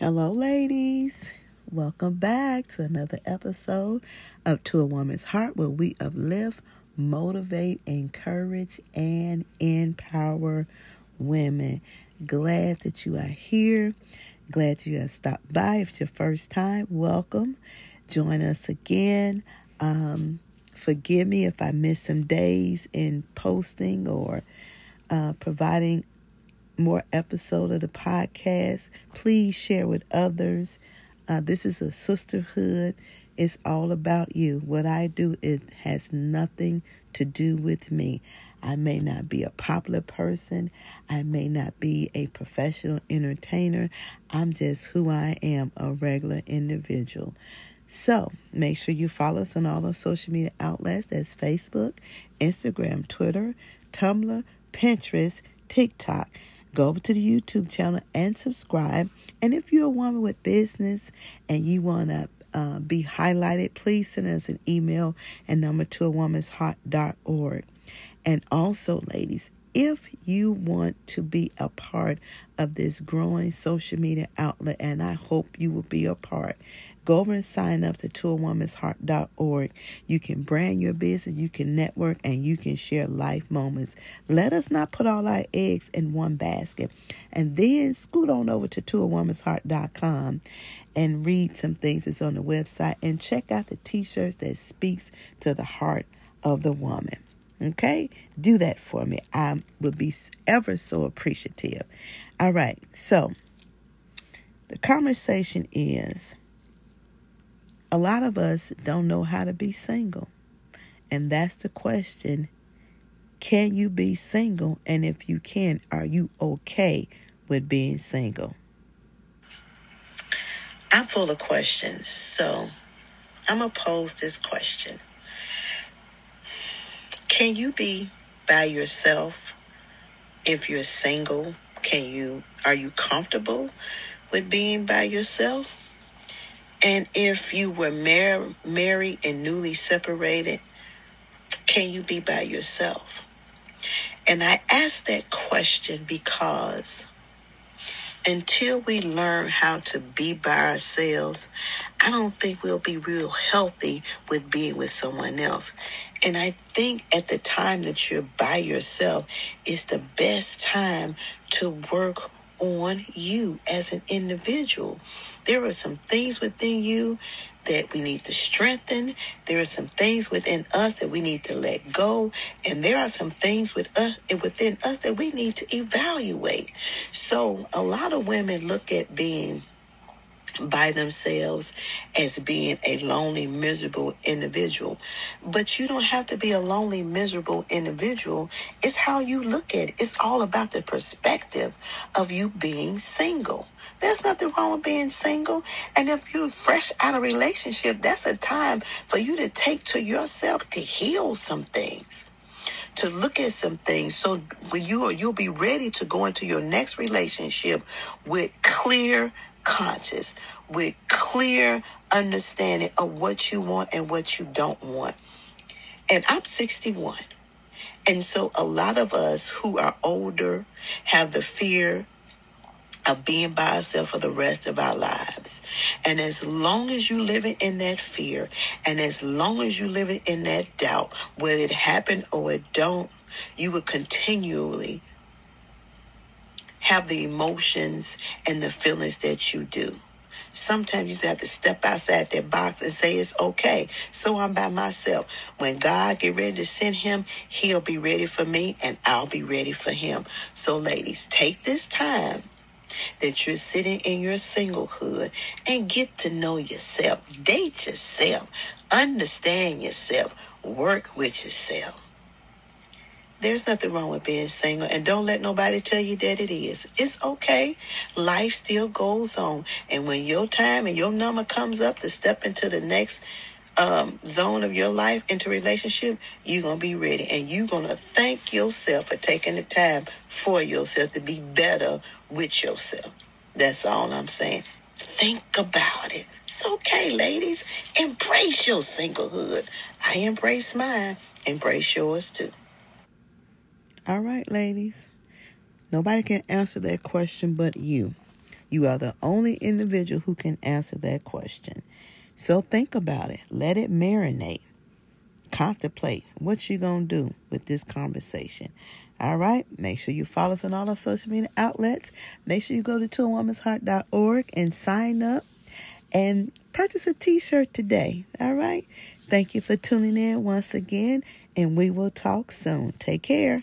Hello, ladies. Welcome back to another episode of To a Woman's Heart, where we uplift, motivate, encourage, and empower women. Glad that you are here. Glad you have stopped by. If it's your first time, welcome. Join us again. Um, forgive me if I miss some days in posting or uh, providing more episode of the podcast. Please share with others. Uh, this is a sisterhood. It's all about you. What I do, it has nothing to do with me. I may not be a popular person. I may not be a professional entertainer. I'm just who I am, a regular individual. So make sure you follow us on all our social media outlets. That's Facebook, Instagram, Twitter, Tumblr, Pinterest, TikTok. Go over to the YouTube channel and subscribe. And if you're a woman with business and you want to uh, be highlighted, please send us an email at number to a woman's heart.org. And also, ladies, if you want to be a part of this growing social media outlet, and I hope you will be a part, Go over and sign up to toawomansheart.org. You can brand your business, you can network, and you can share life moments. Let us not put all our eggs in one basket. And then scoot on over to toawomansheart.com and read some things that's on the website and check out the t-shirts that speaks to the heart of the woman. Okay? Do that for me. I would be ever so appreciative. All right. So, the conversation is a lot of us don't know how to be single. And that's the question. Can you be single? And if you can, are you okay with being single? I'm full of questions, so I'm to pose this question. Can you be by yourself if you're single? Can you are you comfortable with being by yourself? And if you were mar- married and newly separated, can you be by yourself? And I ask that question because until we learn how to be by ourselves, I don't think we'll be real healthy with being with someone else. And I think at the time that you're by yourself is the best time to work on you as an individual. There are some things within you that we need to strengthen. There are some things within us that we need to let go. And there are some things with us, within us that we need to evaluate. So a lot of women look at being by themselves as being a lonely, miserable individual. But you don't have to be a lonely, miserable individual. It's how you look at it. It's all about the perspective of you being single. There's nothing wrong with being single. And if you're fresh out of relationship, that's a time for you to take to yourself to heal some things to look at some things so when you are you'll be ready to go into your next relationship with clear conscious with clear understanding of what you want and what you don't want. And I'm 61. And so a lot of us who are older have the fear of being by ourselves for the rest of our lives. And as long as you living in that fear and as long as you living in that doubt, whether it happen or it don't, you will continually have the emotions and the feelings that you do. Sometimes you just have to step outside that box and say it's okay. So I'm by myself. When God get ready to send him, he'll be ready for me and I'll be ready for him. So ladies, take this time that you're sitting in your singlehood and get to know yourself. Date yourself. Understand yourself. Work with yourself. There's nothing wrong with being single, and don't let nobody tell you that it is. It's okay. Life still goes on, and when your time and your number comes up to step into the next um, zone of your life into relationship, you're gonna be ready, and you're gonna thank yourself for taking the time for yourself to be better with yourself. That's all I'm saying. Think about it. It's okay, ladies. Embrace your singlehood. I embrace mine. Embrace yours too. All right, ladies. Nobody can answer that question but you. You are the only individual who can answer that question. So think about it. Let it marinate. Contemplate what you're going to do with this conversation. All right. Make sure you follow us on all our social media outlets. Make sure you go to toawomansheart.org and sign up and purchase a t-shirt today. All right. Thank you for tuning in once again, and we will talk soon. Take care.